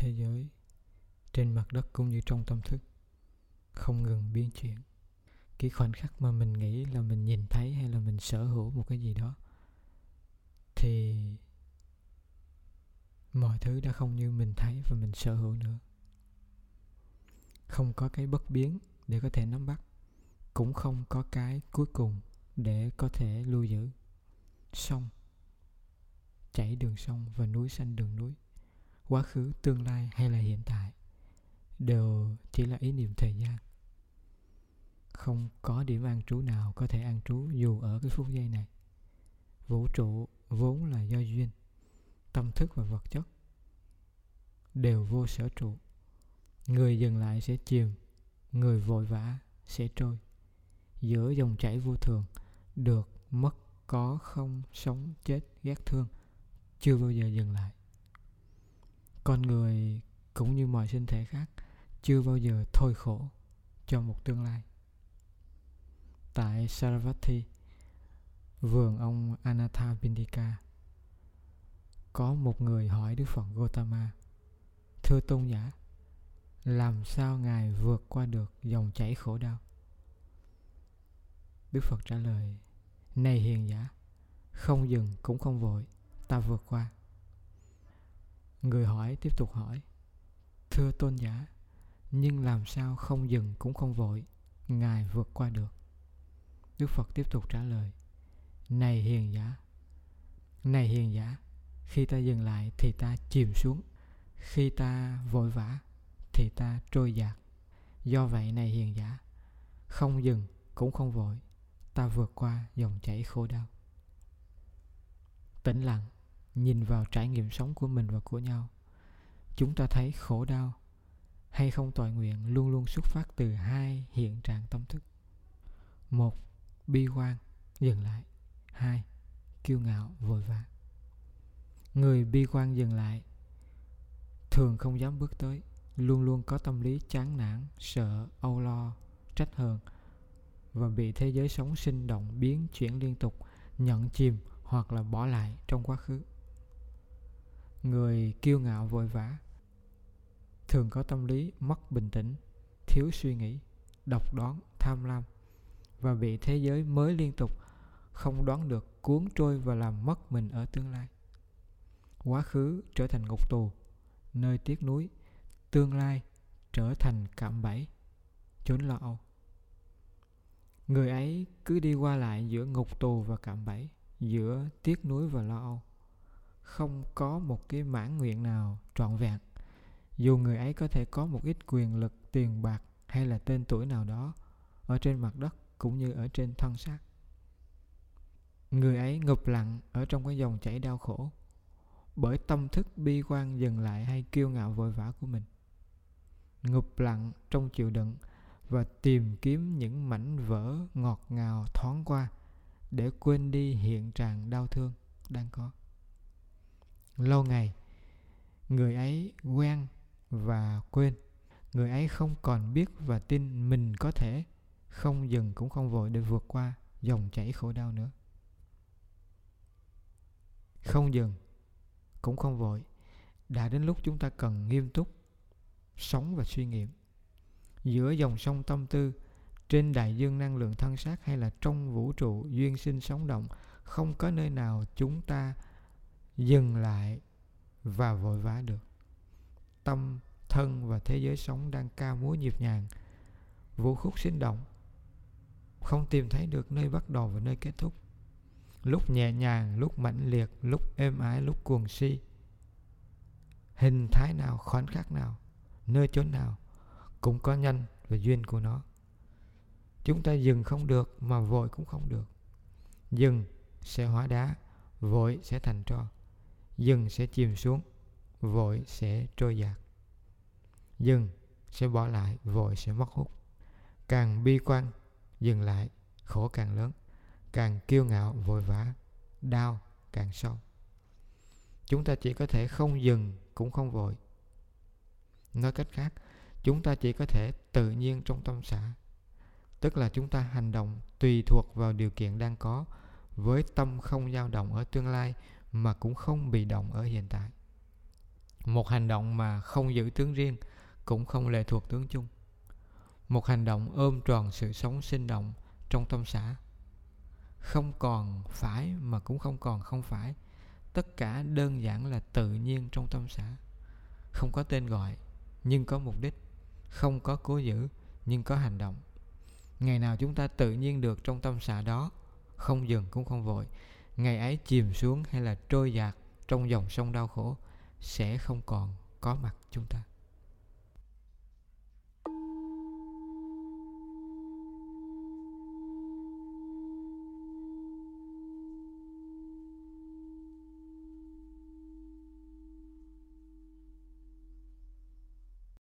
thế giới, trên mặt đất cũng như trong tâm thức, không ngừng biến chuyển. Cái khoảnh khắc mà mình nghĩ là mình nhìn thấy hay là mình sở hữu một cái gì đó, thì mọi thứ đã không như mình thấy và mình sở hữu nữa. Không có cái bất biến để có thể nắm bắt, cũng không có cái cuối cùng để có thể lưu giữ. Sông, chảy đường sông và núi xanh đường núi quá khứ, tương lai hay là hiện tại đều chỉ là ý niệm thời gian. Không có điểm an trú nào có thể an trú dù ở cái phút giây này. Vũ trụ vốn là do duyên, tâm thức và vật chất đều vô sở trụ. Người dừng lại sẽ chìm, người vội vã sẽ trôi. Giữa dòng chảy vô thường, được mất có không sống chết ghét thương, chưa bao giờ dừng lại con người cũng như mọi sinh thể khác chưa bao giờ thôi khổ cho một tương lai. Tại Saravati, vườn ông Anatha vindika có một người hỏi Đức Phật Gotama Thưa tôn giả, Làm sao Ngài vượt qua được dòng chảy khổ đau? Đức Phật trả lời, Này hiền giả, Không dừng cũng không vội, Ta vượt qua. Người hỏi tiếp tục hỏi. Thưa tôn giả, Nhưng làm sao không dừng cũng không vội, Ngài vượt qua được. Đức Phật tiếp tục trả lời. Này hiền giả, Này hiền giả, Khi ta dừng lại thì ta chìm xuống, Khi ta vội vã Thì ta trôi dạt. Do vậy này hiền giả, Không dừng cũng không vội, Ta vượt qua dòng chảy khổ đau. Tĩnh lặng. Nhìn vào trải nghiệm sống của mình và của nhau. Chúng ta thấy khổ đau hay không tội nguyện luôn luôn xuất phát từ hai hiện trạng tâm thức. Một, bi quan, dừng lại. Hai, kiêu ngạo, vội vã người bi quan dừng lại thường không dám bước tới, luôn luôn có tâm lý chán nản, sợ, âu lo, trách hờn và bị thế giới sống sinh động biến chuyển liên tục nhận chìm hoặc là bỏ lại trong quá khứ người kiêu ngạo vội vã. Thường có tâm lý mất bình tĩnh, thiếu suy nghĩ, độc đoán, tham lam. Và bị thế giới mới liên tục không đoán được, cuốn trôi và làm mất mình ở tương lai. Quá khứ trở thành ngục tù, nơi tiếc nuối, tương lai trở thành cạm bẫy, chốn lo âu. Người ấy cứ đi qua lại giữa ngục tù và cạm bẫy, giữa tiếc nuối và lo âu không có một cái mãn nguyện nào trọn vẹn. Dù người ấy có thể có một ít quyền lực, tiền bạc hay là tên tuổi nào đó ở trên mặt đất cũng như ở trên thân xác. Người ấy ngụp lặng ở trong cái dòng chảy đau khổ bởi tâm thức bi quan dừng lại hay kiêu ngạo vội vã của mình. Ngụp lặng trong chịu đựng và tìm kiếm những mảnh vỡ ngọt ngào thoáng qua để quên đi hiện trạng đau thương đang có lâu ngày. Người ấy quen và quên. Người ấy không còn biết và tin mình có thể. Không dừng cũng không vội để vượt qua dòng chảy khổ đau nữa. Không dừng cũng không vội. Đã đến lúc chúng ta cần nghiêm túc sống và suy nghiệm giữa dòng sông tâm tư, trên đại dương năng lượng thân xác hay là trong vũ trụ duyên sinh sống động, không có nơi nào chúng ta dừng lại và vội vã được. Tâm, thân và thế giới sống đang ca múa nhịp nhàng, vũ khúc sinh động. Không tìm thấy được nơi bắt đầu và nơi kết thúc. Lúc nhẹ nhàng, lúc mãnh liệt, lúc êm ái, lúc cuồng si. Hình thái nào, khoảnh khắc nào, nơi chốn nào cũng có nhân và duyên của nó. Chúng ta dừng không được mà vội cũng không được. Dừng sẽ hóa đá, vội sẽ thành tro dừng sẽ chìm xuống, vội sẽ trôi dạt. Dừng sẽ bỏ lại, vội sẽ mất hút. Càng bi quan, dừng lại, khổ càng lớn. Càng kiêu ngạo, vội vã, đau càng sâu. Chúng ta chỉ có thể không dừng, cũng không vội. Nói cách khác, chúng ta chỉ có thể tự nhiên trong tâm xã tức là chúng ta hành động tùy thuộc vào điều kiện đang có, với tâm không dao động ở tương lai mà cũng không bị động ở hiện tại. Một hành động mà không giữ tướng riêng cũng không lệ thuộc tướng chung. Một hành động ôm tròn sự sống sinh động trong tâm xã. Không còn phải mà cũng không còn không phải. Tất cả đơn giản là tự nhiên trong tâm xã. Không có tên gọi, nhưng có mục đích. Không có cố giữ, nhưng có hành động. Ngày nào chúng ta tự nhiên được trong tâm xã đó, không dừng cũng không vội ngày ấy chìm xuống hay là trôi dạt trong dòng sông đau khổ sẽ không còn có mặt chúng ta.